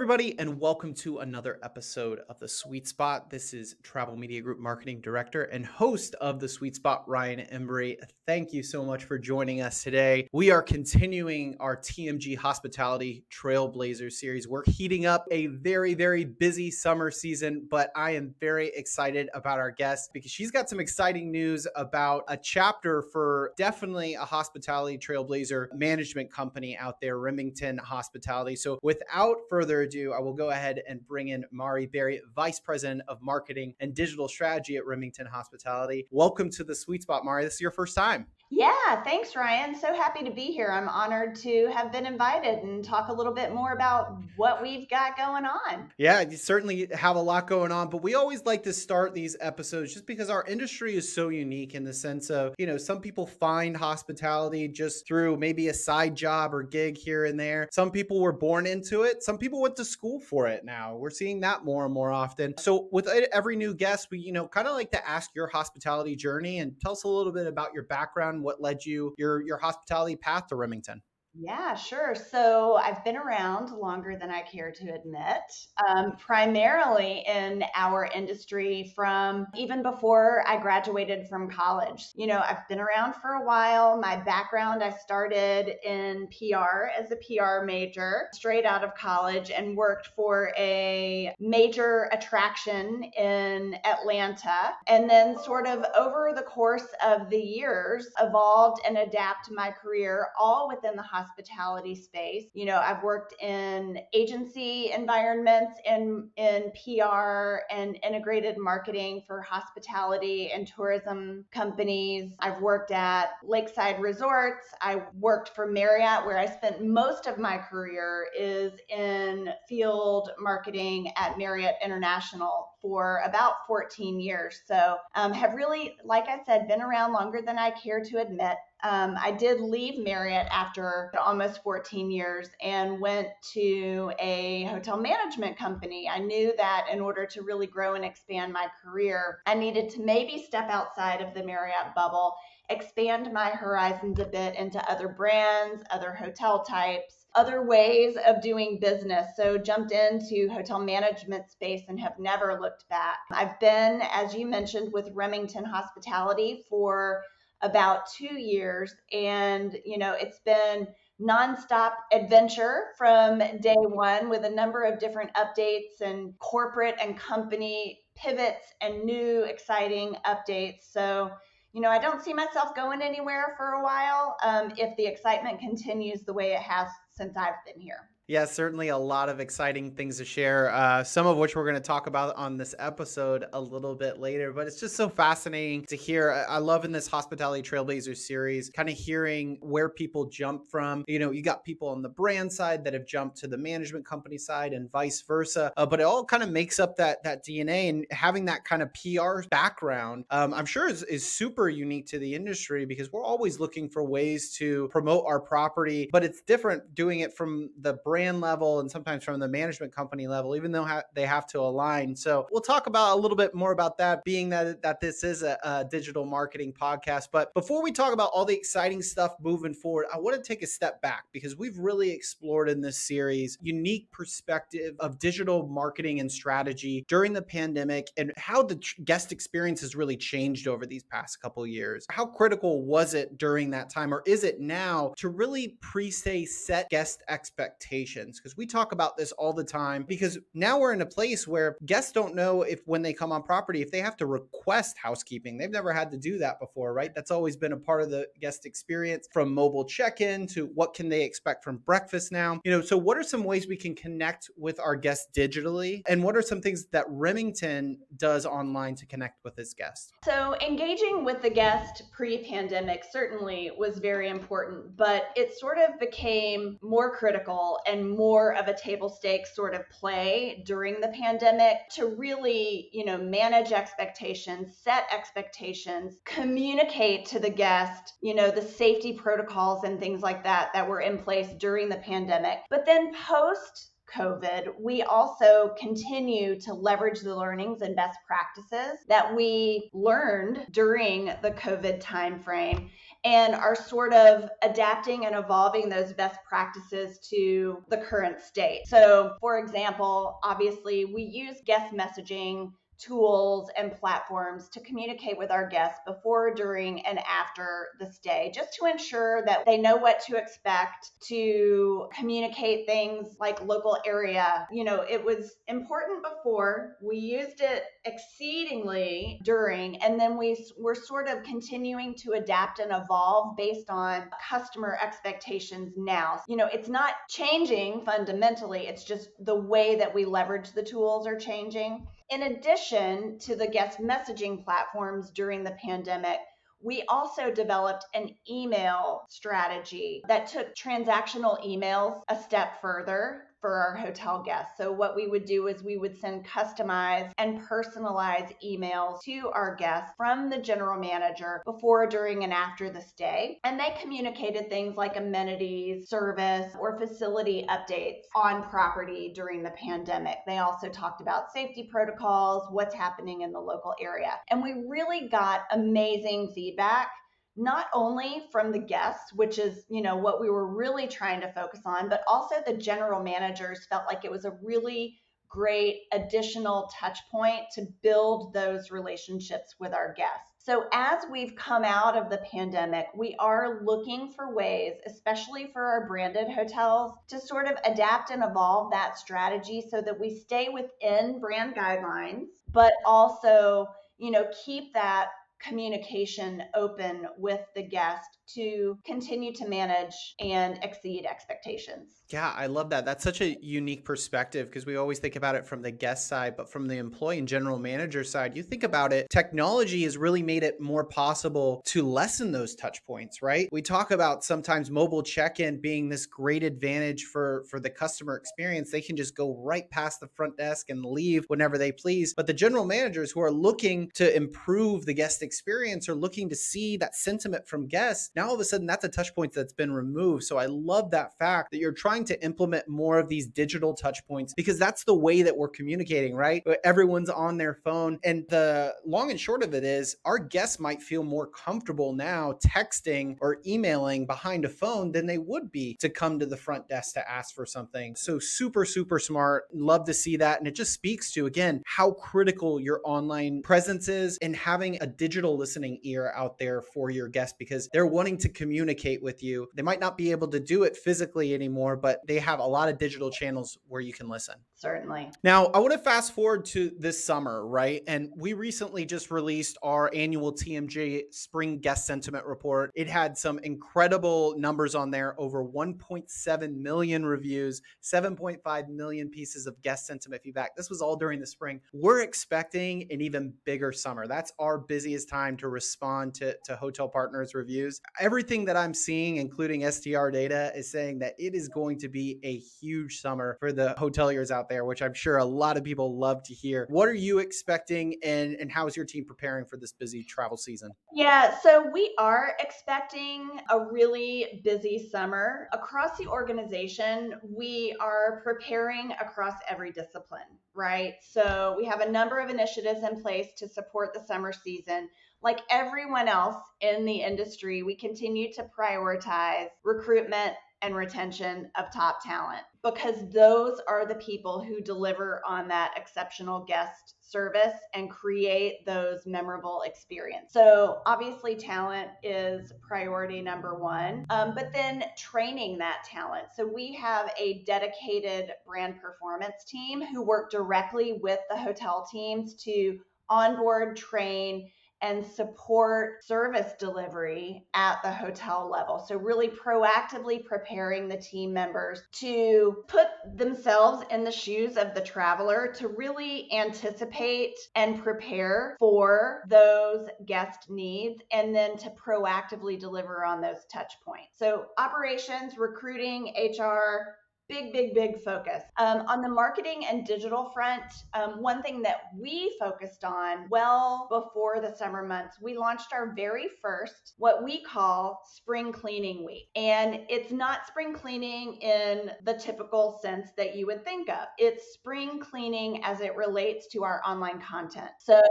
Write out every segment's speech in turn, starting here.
Everybody, and welcome to another episode of The Suite Spot. This is Travel Media Group Marketing Director and host of The Suite Spot, Ryan Embree. Thank you so much for joining us today. We are continuing our TMG Hospitality Trailblazer series. We're heating up a very, very busy summer season, but I am very excited about our guest because she's got some exciting news about a chapter for definitely a hospitality trailblazer management company out there, Remington Hospitality. So, without further further ado, I will go ahead and bring in Mauri Berry, Vice President of Marketing and Digital Strategy at Remington Hospitality. Welcome to the Suite Spot, Mauri. This is your first time. Yeah, thanks, Ryan. So happy to be here. I'm honored to have been invited and talk a little bit more about what we've got going on. Yeah, you certainly have a lot going on, but we always like to start these episodes just because our industry is so unique in the sense of, you know, some people find hospitality just through maybe a side job or gig here and there. Some people were born into it, some people went to school for it now. We're seeing that more and more often. So, with every new guest, we, you know, kind of like to ask your hospitality journey and tell us a little bit about your background what led you your your hospitality path to Remington? Yeah, sure. So I've been around longer than I care to admit, um, primarily in our industry from even before I graduated from college. You know, I've been around for a while. My background, I started in PR as a PR major straight out of college and worked for a major attraction in Atlanta. And then, sort of over the course of the years, evolved and adapted my career all within the hospitality space. You know, I've worked in agency environments and in PR and integrated marketing for hospitality and tourism companies. I've worked at Lakeside Resorts. I worked for Marriott, where I spent most of my career is in field marketing at Marriott International for about 14 years. So, um, have really, like I said, been around longer than I care to admit. Um, I did leave Marriott after almost 14 years and went to a hotel management company. I knew that in order to really grow and expand my career, I needed to maybe step outside of the Marriott bubble, expand my horizons a bit into other brands, other hotel types other ways of doing business. So jumped into hotel management space and have never looked back. I've been, as you mentioned, with Remington Hospitality for about two years. And, you know, it's been nonstop adventure from day one with a number of different updates and corporate and company pivots and new exciting updates. So, you know, I don't see myself going anywhere for a while um, if the excitement continues the way it has since I've been here. Yeah, certainly a lot of exciting things to share. Uh, some of which we're going to talk about on this episode a little bit later. But it's just so fascinating to hear. I love in this Hospitality Trailblazer series, kind of hearing where people jump from. You know, you got people on the brand side that have jumped to the management company side, and vice versa. Uh, but it all kind of makes up that that DNA, and having that kind of PR background, um, I'm sure is, is super unique to the industry because we're always looking for ways to promote our property. But it's different doing it from the brand brand level and sometimes from the management company level, even though ha- they have to align. So we'll talk about a little bit more about that, being that that this is a, a digital marketing podcast. But before we talk about all the exciting stuff moving forward, I want to take a step back because we've really explored in this series unique perspective of digital marketing and strategy during the pandemic and how the tr- guest experience has really changed over these past couple years. How critical was it during that time, or is it now to really pre-say set guest expectations? Expectations because we talk about this all the time because now we're in a place where guests don't know if when they come on property if they have to request housekeeping. They've never had to do that before right? That's always been a part of the guest experience from mobile check-in to what can they expect from breakfast now. You know so what are some ways we can connect with our guests digitally? And what are some things that remington does online to connect with its guests? So engaging with the guest pre-pandemic certainly was very important but it sort of became more critical and more of a table stakes sort of play during the pandemic to really, you know, manage expectations, set expectations, communicate to the guest, you know, the safety protocols and things like that that were in place during the pandemic. But then post COVID, we also continue to leverage the learnings and best practices that we learned during the COVID timeframe and are sort of adapting and evolving those best practices to the current state. So, for example, obviously, we use guest messaging tools and platforms to communicate with our guests before, during, and after the stay, just to ensure that they know what to expect, to communicate things like local area. You know, it was important before, we used it exceedingly during, and then we were sort of continuing to adapt and evolve based on customer expectations now. You know, it's not changing fundamentally, it's just the way that we leverage the tools are changing. In addition to the guest messaging platforms during the pandemic, we also developed an email strategy that took transactional emails a step further for our hotel guests. So, what we would do is we would send customized and personalized emails to our guests from the general manager before, during, and after the stay. And they communicated things like amenities, service, or facility updates on property during the pandemic. They also talked about safety protocols, what's happening in the local area. And we really got amazing feedback not only from the guests, which is, you know, what we were really trying to focus on, but also the general managers felt like it was a really great additional touch point to build those relationships with our guests. So, as we've come out of the pandemic, we are looking for ways, especially for our branded hotels, to sort of adapt and evolve that strategy so that we stay within brand guidelines, but also, you know, keep that communication open with the guest to continue to manage and exceed expectations. Yeah, I love that. That's such a unique perspective because we always think about it from the guest side, but from the employee and general manager side, you think about it, technology has really made it more possible to lessen those touch points, right? We talk about sometimes mobile check-in being this great advantage for for the customer experience. They can just go right past the front desk and leave whenever they please. But the general managers who are looking to improve the guest experience or looking to see that sentiment from guests, now all of a sudden that's a touch point that's been removed. So I love that fact that you're trying to implement more of these digital touch points because that's the way that we're communicating, right? Uh, everyone's on their phone. And the long and short of it is our guests might feel more comfortable now texting or emailing behind a phone than they would be to come to the front desk to ask for something. So super, super smart. Love to see that. And it just speaks to, again, how critical your online presence is and having a digital listening ear out there for your guests because they're wanting wanting to communicate with you. They might not be able to do it physically anymore, but they have a lot of digital channels where you can listen. Certainly. Now, I want to fast forward to this summer, right? And we recently just released our annual TMG Spring Guest Sentiment Report. It had some incredible numbers on there over 1.7 million reviews, 7.5 million pieces of guest sentiment feedback. This was all during the spring. We're expecting an even bigger summer. That's our busiest time to respond to, to hotel partners' reviews everything that I'm seeing, including STR data, is saying that it is going to be a huge summer for the hoteliers out there, which I'm sure a lot of people love to hear. What are you expecting, and, and how is your team preparing for this busy travel season? Yeah, so we are expecting a really busy summer. Across the organization, we are preparing across every discipline, right? So we have a number of initiatives in place to support the summer season like everyone else in the industry, we continue to prioritize recruitment and retention of top talent because those are the people who deliver on that exceptional guest service and create those memorable experiences. So, obviously, talent is priority number one, um, but then training that talent. So, we have a dedicated brand performance team who work directly with the hotel teams to onboard, train, and support service delivery at the hotel level. So, really proactively preparing the team members to put themselves in the shoes of the traveler to really anticipate and prepare for those guest needs and then to proactively deliver on those touch points. So, operations, recruiting, HR, big, big, big focus. Um, on the marketing and digital front, um, one thing that we focused on well before the summer months, we launched our very first, what we call spring cleaning week. And it's not spring cleaning in the typical sense that you would think of, it's spring cleaning as it relates to our online content. So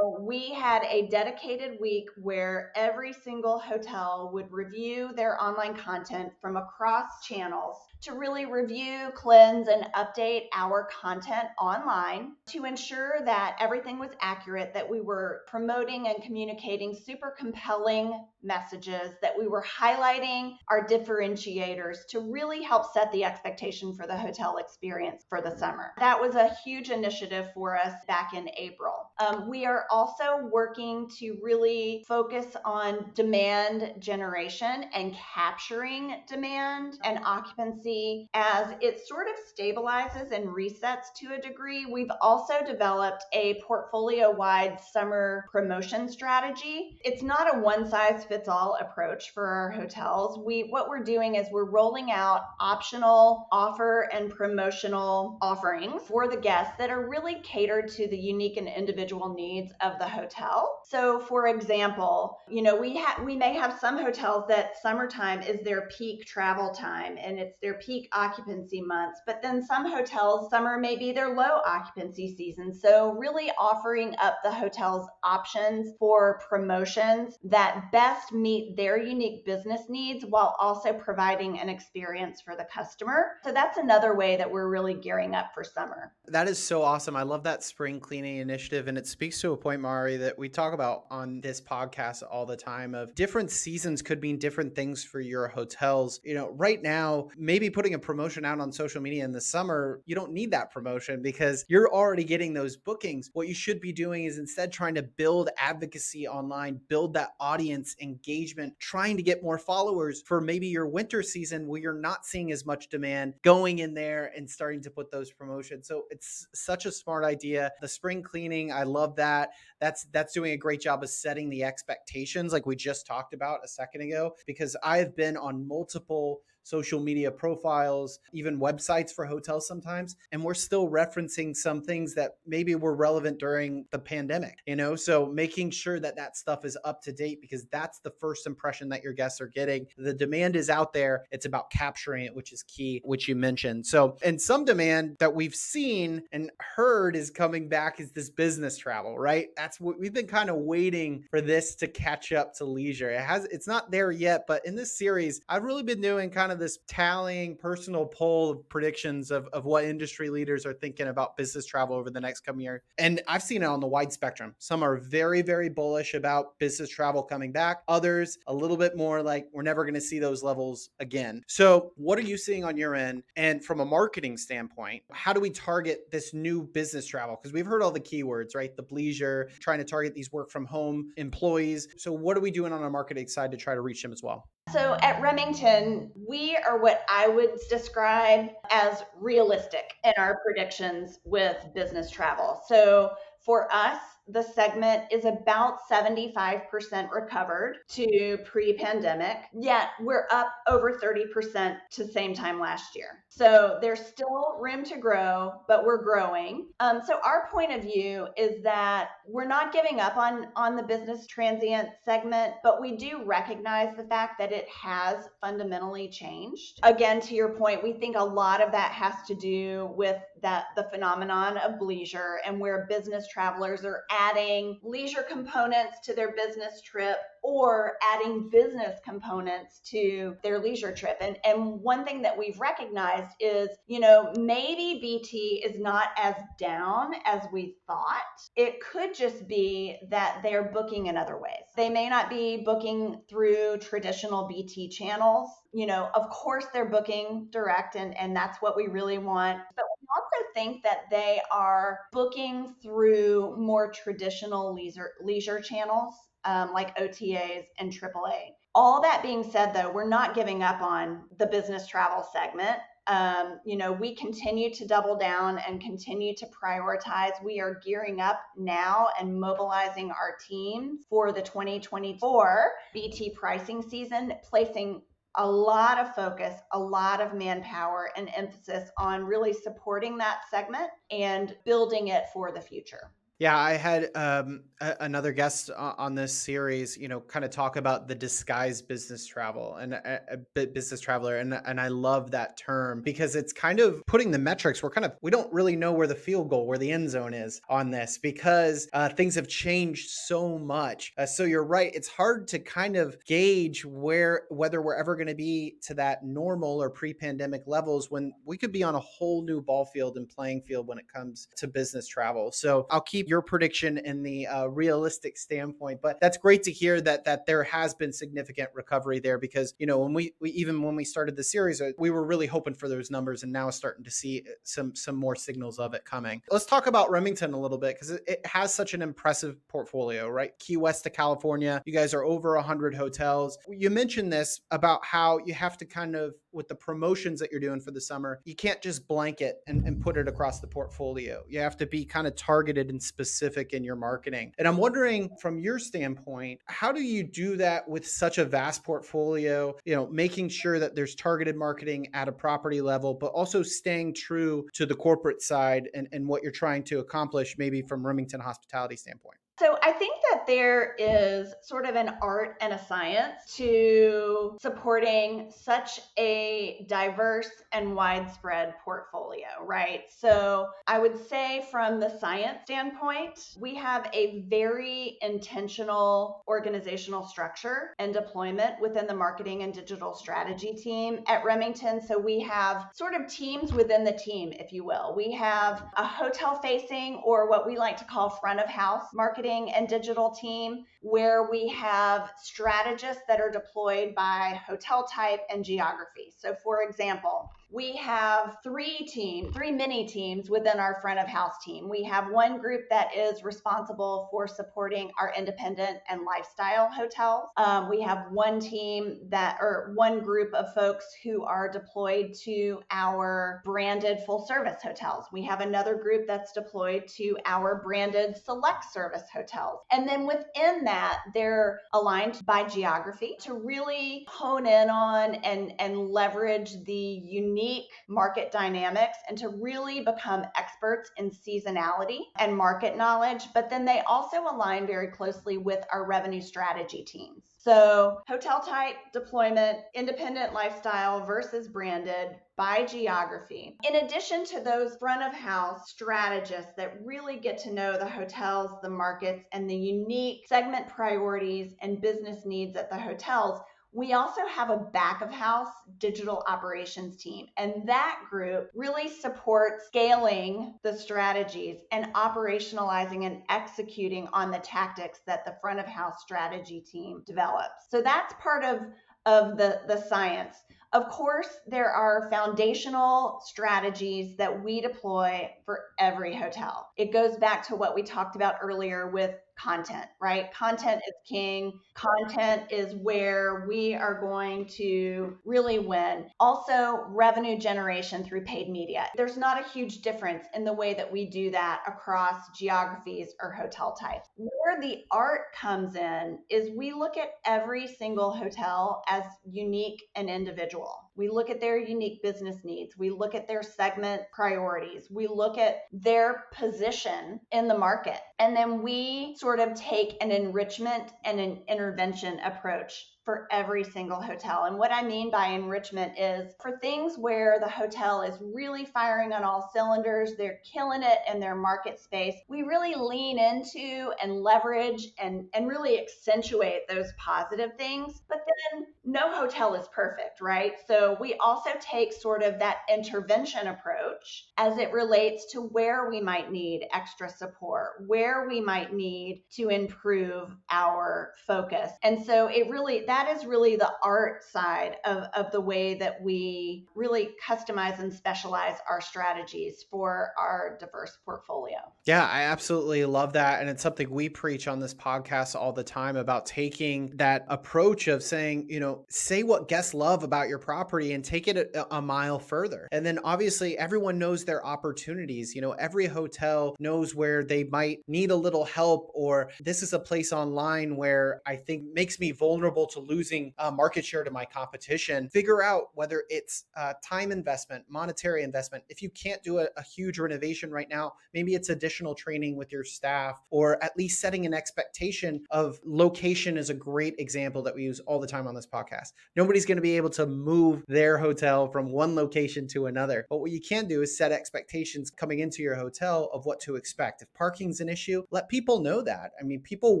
we had a dedicated week where every single hotel would review their online content from across channels to really review, cleanse, and update our content online to ensure that everything was accurate, that we were promoting and communicating super compelling messages, that we were highlighting our differentiators to really help set the expectation for the hotel experience for the summer. That was a huge initiative for us back in April. Um, we are also working to really focus on demand generation and capturing demand and occupancy as it sort of stabilizes and resets to a degree. We've also developed a portfolio wide summer promotion strategy. It's not a one size fits all approach for our hotels. We what we're doing is we're rolling out optional offer and promotional offerings for the guests that are really catered to the unique and individual needs of the hotel. So for example, you know, we have we may have some hotels that summertime is their peak travel time and it's their peak occupancy months, but then some hotels, summer may be their low occupancy season. So, really offering up the hotel's options for promotions that best meet their unique business needs while also providing an experience for the customer. So, that's another way that we're really gearing up for summer. That is so awesome. I love that spring cleaning initiative. And it speaks to a point, Mauri, that we talk about on this podcast all the time of different seasons could mean different things for your hotels. You know, right now, maybe putting a promotion out on social media in the summer, you don't need that promotion because you're already getting those bookings. What you should be doing is instead trying to build advocacy online, build that audience engagement, trying to get more followers for maybe your winter season where you're not seeing as much demand, going in there and starting to put those promotions. So it's such a smart idea. The spring cleaning, I love that. That's that's doing a great job of setting the expectations like we just talked about a second ago because I've been on multiple social media profiles, even websites for hotels sometimes. And we're still referencing some things that maybe were relevant during the pandemic, you know? So making sure that that stuff is up to date because that's the first impression that your guests are getting. The demand is out there. It's about capturing it, which is key, which you mentioned. So, and some demand that we've seen and heard is coming back is this business travel, right? That's what we've been kind of waiting for this to catch up to leisure. It has, it's not there yet, but in this series, I've really been doing kind of of this tallying personal poll of predictions of, of what industry leaders are thinking about business travel over the next coming year. And I've seen it on the wide spectrum. Some are very, very bullish about business travel coming back. Others a little bit more like we're never going to see those levels again. So what are you seeing on your end? And from a marketing standpoint, how do we target this new business travel? Because we've heard all the keywords, right? The leisure, trying to target these work from home employees. So what are we doing on our marketing side to try to reach them as well? So at Remington, we are what I would describe as realistic in our predictions with business travel. So for us, the segment is about 75% recovered to pre pandemic, yet we're up over 30% to same time last year. So there's still room to grow, but we're growing. Um, so our point of view is that we're not giving up on on the business transient segment, but we do recognize the fact that it has fundamentally changed. Again, to your point, we think a lot of that has to do with that the phenomenon of leisure and where business travelers are adding leisure components to their business trip or adding business components to their leisure trip. And, and one thing that we've recognized is, you know, maybe BT is not as down as we thought. It could just be that they're booking in other ways. They may not be booking through traditional BT channels. You know, of course they're booking direct and, and that's what we really want. But also think that they are booking through more traditional leisure leisure channels um, like OTAs and AAA. All that being said, though, we're not giving up on the business travel segment. Um, you know, we continue to double down and continue to prioritize. We are gearing up now and mobilizing our teams for the 2024 BT pricing season, placing a lot of focus, a lot of manpower, and emphasis on really supporting that segment and building it for the future. Yeah, I had um, a- another guest on this series, you know, kind of talk about the disguised business travel and a, a business traveler, and and I love that term because it's kind of putting the metrics. We're kind of we don't really know where the field goal, where the end zone is on this because uh, things have changed so much. Uh, so you're right; it's hard to kind of gauge where whether we're ever going to be to that normal or pre-pandemic levels when we could be on a whole new ball field and playing field when it comes to business travel. So I'll keep your prediction in the uh, realistic standpoint. But that's great to hear that that there has been significant recovery there because you know when we, we even when we started the series, uh, we were really hoping for those numbers, and now starting to see uh, some some more signals of it coming. Let's talk about Remington a little bit because it, it has such an impressive portfolio, right? Key West to California, you guys are over 100 hotels. You mentioned this about how you have to kind of with the promotions that you're doing for the summer, you can't just blanket and, and put it across the portfolio. You have to be kind of targeted and specific in your marketing. And I'm wondering from your standpoint, how do you do that with such a vast portfolio, you know, making sure that there's targeted marketing at a property level, but also staying true to the corporate side and, and what you're trying to accomplish, maybe from Remington hospitality standpoint? So I think that there is sort of an art and a science to supporting such a diverse and widespread portfolio, right? So I would say from the science standpoint, we have a very intentional organizational structure and deployment within the marketing and digital strategy team at Remington. So we have sort of teams within the team, if you will. We have a hotel facing or what we like to call front of house marketing marketing and digital team where we have strategists that are deployed by hotel type and geography. So, for example, we have three team, three mini teams within our front of house team. We have one group that is responsible for supporting our independent and lifestyle hotels. Um, we have one team that, or one group of folks who are deployed to our branded full service hotels. We have another group that's deployed to our branded select service hotels. And then within that, they're aligned by geography to really hone in on and, and leverage the unique unique market dynamics and to really become experts in seasonality and market knowledge. But then they also align very closely with our revenue strategy teams. So, hotel type, deployment, independent lifestyle versus branded by geography. In addition to those front of house strategists that really get to know the hotels, the markets, and the unique segment priorities and business needs at the hotels, we also have a back of house digital operations team, and that group really supports scaling the strategies and operationalizing and executing on the tactics that the front of house strategy team develops. So that's part of of the, the science. Of course, there are foundational strategies that we deploy for every hotel. It goes back to what we talked about earlier with content, right? Content is king. Content is where we are going to really win. Also, revenue generation through paid media. There's not a huge difference in the way that we do that across geographies or hotel types. Where the art comes in is we look at every single hotel as unique and individual. We look at their unique business needs. We look at their segment priorities. We look at their position in the market. And then we sort of take an enrichment and an intervention approach for every single hotel. And what I mean by enrichment is for things where the hotel is really firing on all cylinders, they're killing it in their market space, we really lean into and leverage and, and really accentuate those positive things. But then no hotel is perfect, right? So we also take sort of that intervention approach as it relates to where we might need extra support, where we might need to improve our focus. And so it really, that is really the art side of, of the way that we really customize and specialize our strategies for our diverse portfolio. Yeah, I absolutely love that. And it's something we preach on this podcast all the time about taking that approach of saying, you know, say what guests love about your property and take it a, a mile further. And then obviously everyone knows their opportunities. You know, every hotel knows where they might need a little help or this is a place online where I think makes me vulnerable to losing uh, market share to my competition. Figure out whether it's uh, time investment, monetary investment. If you can't do a, a huge renovation right now, maybe it's additional training with your staff or at least setting an expectation of location is a great example that we use all the time on this podcast. Nobody's going to be able to move their hotel from one location to another. But what you can do is set expectations coming into your hotel of what to expect. If parking's an issue, let people know that. I mean, people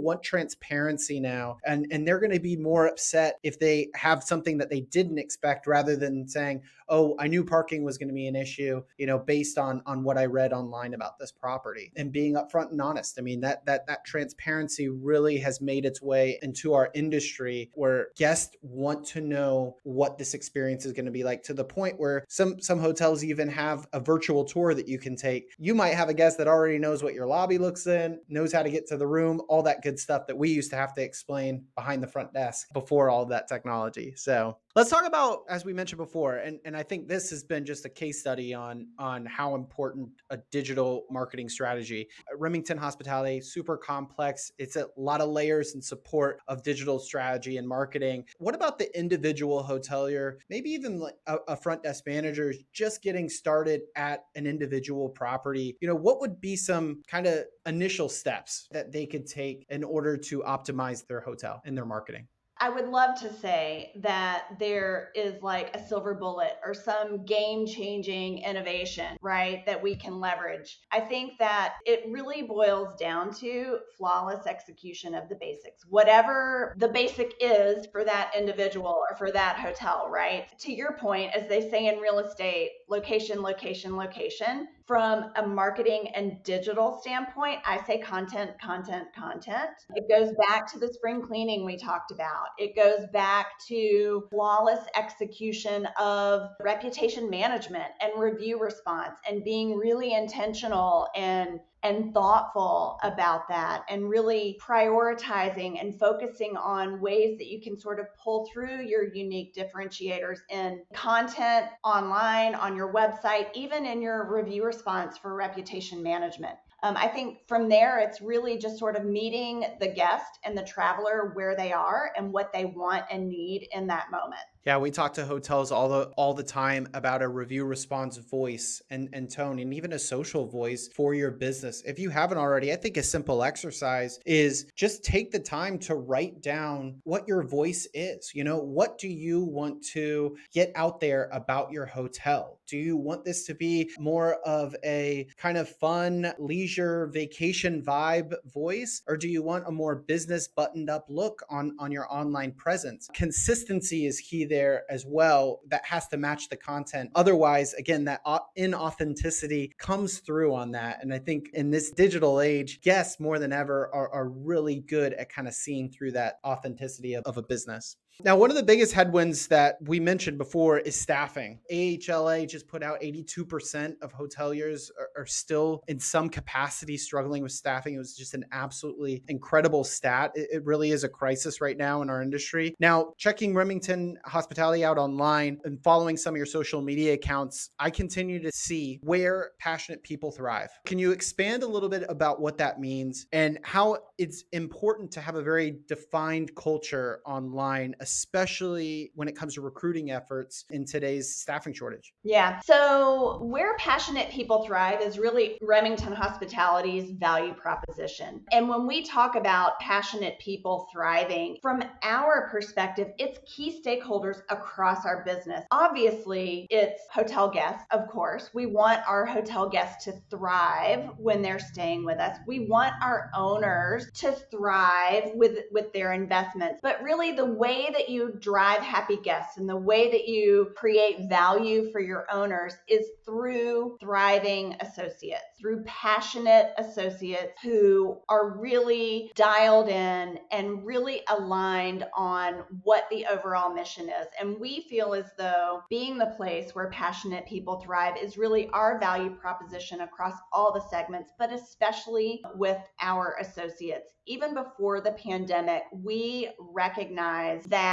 want transparency now, and, and they're going to be more upset if they have something that they didn't expect rather than saying, oh, I knew parking was going to be an issue, you know, based on on what I read online about this property and being upfront and honest. I mean, that that that transparency really has made its way into our industry where guests want to know what this experience is going to be like to the point where some some hotels even have a virtual tour that you can take. You might have a guest that already knows what your lobby looks in, knows how to get to the room, all that good stuff that we used to have to explain behind the front desk before all that technology. So Let's talk about, as we mentioned before, and, and I think this has been just a case study on on how important a digital marketing strategy. Uh, Remington Hospitality, super complex. It's a lot of layers and support of digital strategy and marketing. What about the individual hotelier, maybe even a, a front desk manager just getting started at an individual property? You know, what would be some kind of initial steps that they could take in order to optimize their hotel and their marketing? I would love to say that there is like a silver bullet or some game changing innovation, right, that we can leverage. I think that it really boils down to flawless execution of the basics, whatever the basic is for that individual or for that hotel, right? To your point, as they say in real estate, location, location, location. From a marketing and digital standpoint, I say content, content, content. It goes back to the spring cleaning we talked about. It goes back to flawless execution of reputation management and review response and being really intentional and and thoughtful about that and really prioritizing and focusing on ways that you can sort of pull through your unique differentiators in content online, on your website, even in your review response for reputation management. Um, I think from there, it's really just sort of meeting the guest and the traveler where they are and what they want and need in that moment. Yeah, we talk to hotels all the all the time about a review response voice and, and tone and even a social voice for your business. If you haven't already, I think a simple exercise is just take the time to write down what your voice is. You know, what do you want to get out there about your hotel? Do you want this to be more of a kind of fun leisure vacation vibe voice or do you want a more business buttoned up look on on your online presence? Consistency is key there as well that has to match the content. Otherwise, again, that inauthenticity comes through on that. And I think in this digital age, guests more than ever are, are really good at kind of seeing through that authenticity of, of a business. Now, one of the biggest headwinds that we mentioned before is staffing. AHLA just put out 82% of hoteliers are, are, still in some capacity struggling with staffing. It was just an absolutely incredible stat. It, it, really is a crisis right now in our industry. Now, checking Remington Hospitality out online and following some of your social media accounts, I continue to see where passionate people thrive. Can you expand a little bit about what that means and how it's important to have a very defined culture online? Especially when it comes to recruiting efforts in today's staffing shortage? Yeah. So, where passionate people thrive is really Remington Hospitality's value proposition. And when we talk about passionate people thriving, from our perspective, it's key stakeholders across our business. Obviously, it's hotel guests, of course. We want our hotel guests to thrive when they're staying with us. We want our owners to thrive with with their investments. But really the way that you drive happy guests and the way that you create value for your owners is through thriving associates, through passionate associates who are really dialed in and really aligned on what the overall mission is. And we feel as though being the place where passionate people thrive is really our value proposition across all the segments, but especially with our associates even before the pandemic, we recognized that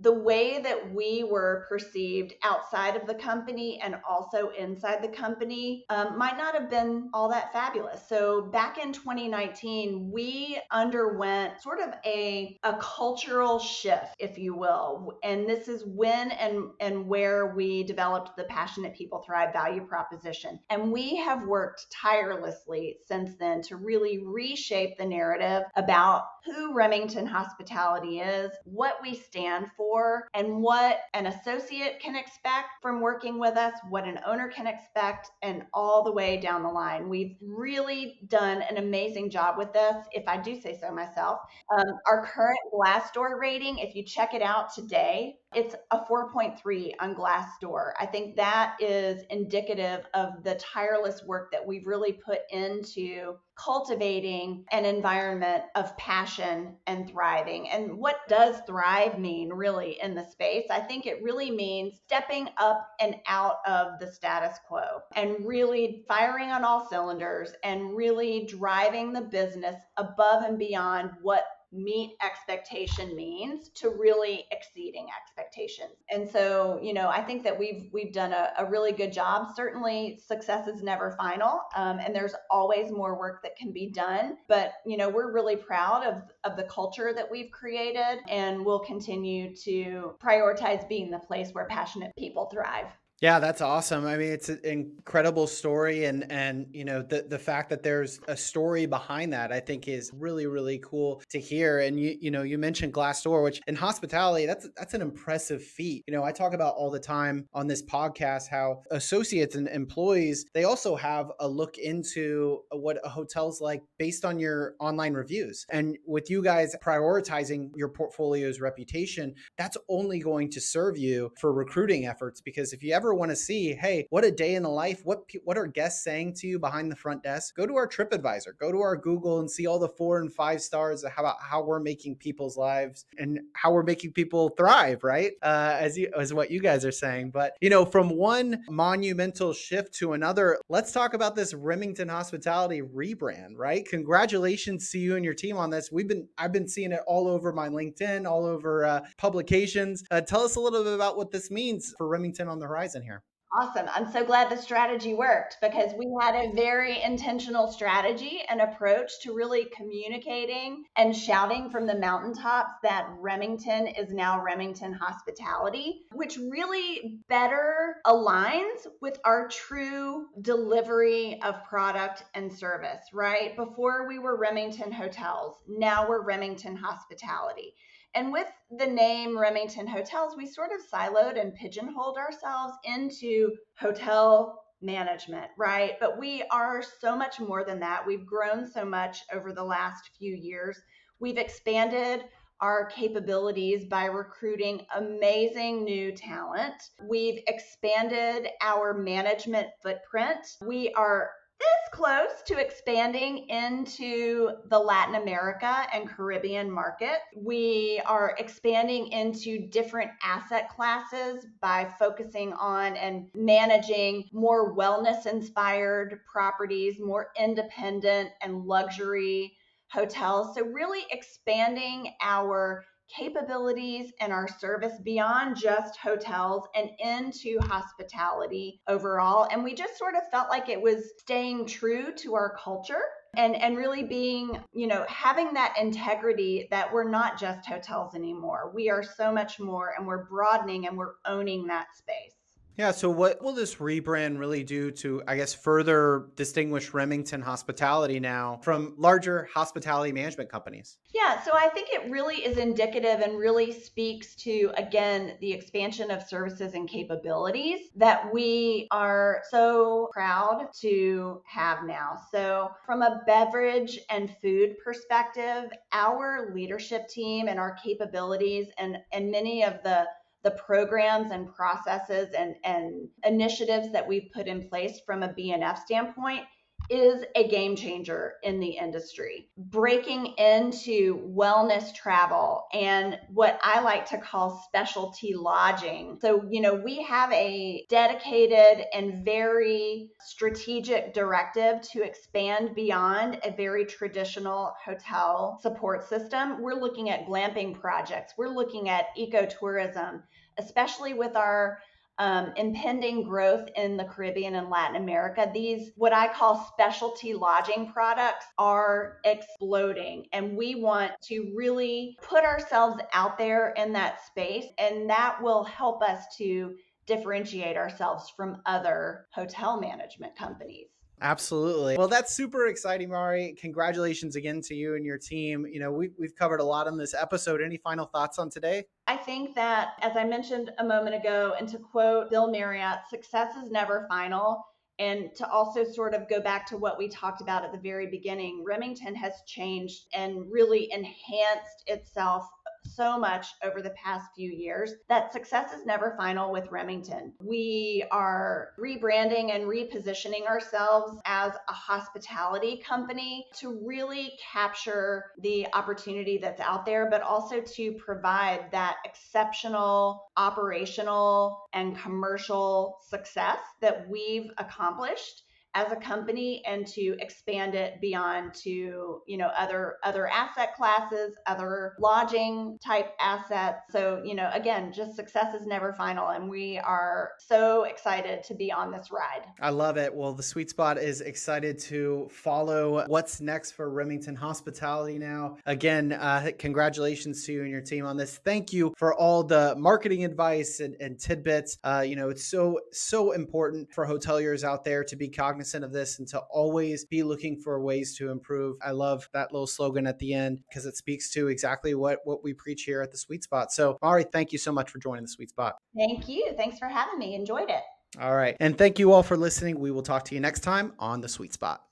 the way that we were perceived outside of the company and also inside the company um, might not have been all that fabulous. So back in 2019, we underwent sort of a, a cultural shift, if you will. And this is when and, and where we developed the Passionate People Thrive value proposition. And we have worked tirelessly since then to really reshape the narrative about who Remington Hospitality is, what we stand for, and what an associate can expect from working with us, what an owner can expect, and all the way down the line. We've really done an amazing job with this, if I do say so myself. Um, our current Glassdoor rating, if you check it out today, it's a 4.3 on Glassdoor. I think that is indicative of the tireless work that we've really put into cultivating an environment of passion and thriving. And what does thrive mean really in the space? I think it really means stepping up and out of the status quo and really firing on all cylinders and really driving the business above and beyond what meet expectation means to really exceeding expectations. And so, you know, I think that we've we've done a, a really good job. Certainly, success is never final, um, and there's always more work that can be done. But you know, we're really proud of of the culture that we've created, and we'll continue to prioritize being the place where passionate people thrive. Yeah, that's awesome. I mean, it's an incredible story, and and you know the the fact that there's a story behind that, I think, is really really cool to hear. And you you know you mentioned Glassdoor, which in hospitality, that's that's an impressive feat. You know, I talk about all the time on this podcast how associates and employees they also have a look into what a hotel's like based on your online reviews, and with you guys prioritizing your portfolio's reputation, that's only going to serve you for recruiting efforts because if you ever ever want to see, hey, what a day in the life, what what are guests saying to you behind the front desk? Go to our TripAdvisor, go to our Google and see all the four and five stars about how we're making people's lives and how we're making people thrive, right? Uh, as you as what you guys are saying. But you know, from one monumental shift to another, let's talk about this Remington Hospitality rebrand, right? Congratulations to you and your team on this. We've been I've been seeing it all over my LinkedIn, all over uh, publications. Uh, tell us a little bit about what this means for Remington on the horizon horizon here. Awesome. I'm so glad the strategy worked because we had a very intentional strategy and approach to really communicating and shouting from the mountaintops that Remington is now Remington Hospitality, which really better aligns with our true delivery of product and service, right? Before we were Remington Hotels, now we're Remington Hospitality. And with the name Remington Hotels, we sort of siloed and pigeonholed ourselves into hotel management, right? But we are so much more than that. We've grown so much over the last few years. We've expanded our capabilities by recruiting amazing new talent. We've expanded our management footprint. We are this close to expanding into the Latin America and Caribbean market. We are expanding into different asset classes by focusing on and managing more wellness inspired properties, more independent and luxury hotels. So, really expanding our capabilities and our service beyond just hotels and into hospitality overall. And we just sort of felt like it was staying true to our culture and and really being you know having that integrity that we're not just hotels anymore we are so much more and we're broadening and we're owning that space yeah. So, what will this rebrand really do to, I guess, further distinguish Remington Hospitality now from larger hospitality management companies? Yeah. So, I think it really is indicative and really speaks to, again, the expansion of services and capabilities that we are so proud to have now. So, from a beverage and food perspective, our leadership team and our capabilities and, and many of the the programs and processes and, and initiatives that we've put in place from a B&F standpoint is a game changer in the industry. Breaking into wellness travel and what I like to call specialty lodging. So, you know, we have a dedicated and very strategic directive to expand beyond a very traditional hotel support system. We're looking at glamping projects, we're looking at ecotourism, especially with our um, impending growth in the Caribbean and Latin America, these what I call specialty lodging products are exploding. And we want to really put ourselves out there in that space, and that will help us to differentiate ourselves from other hotel management companies. Absolutely. Well, that's super exciting, Mauri. Congratulations again to you and your team. You know, we, we've covered a lot on this episode. Any final thoughts on today? I think that, as I mentioned a moment ago, and to quote Bill Marriott, success is never final. And to also sort of go back to what we talked about at the very beginning, Remington has changed and really enhanced itself so much over the past few years that success is never final with Remington. We are rebranding and repositioning ourselves as a hospitality company to really capture the opportunity that's out there, but also to provide that exceptional operational and commercial success that we've accomplished as a company and to expand it beyond to you know other other asset classes other lodging type assets. So you know again just success is never final and we are so excited to be on this ride. I love it. Well the Suite Spot is excited to follow what's next for remington hospitality now. Again uh, congratulations to you and your team on this. Thank you for all the marketing advice and, and tidbits. Uh, you know it's so so important for hoteliers out there to be cognizant cognizant of this and to always be looking for ways to improve. I love that little slogan at the end because it speaks to exactly what what we preach here at the Suite Spot. So, Mauri, thank you so much for joining the Suite Spot. Thank you. Thanks for having me. Enjoyed it. All right. And thank you all for listening. We will talk to you next time on the Suite Spot.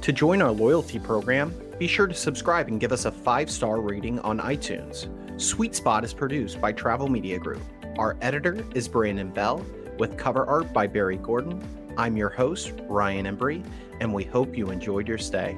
To join our loyalty program, be sure to subscribe and give us a five star rating on iTunes. Suite Spot is produced by Travel Media Group. Our editor is Brandon Bell, with cover art by Barry Gordon I'm your host, Ryan Embree, and we hope you enjoyed your stay.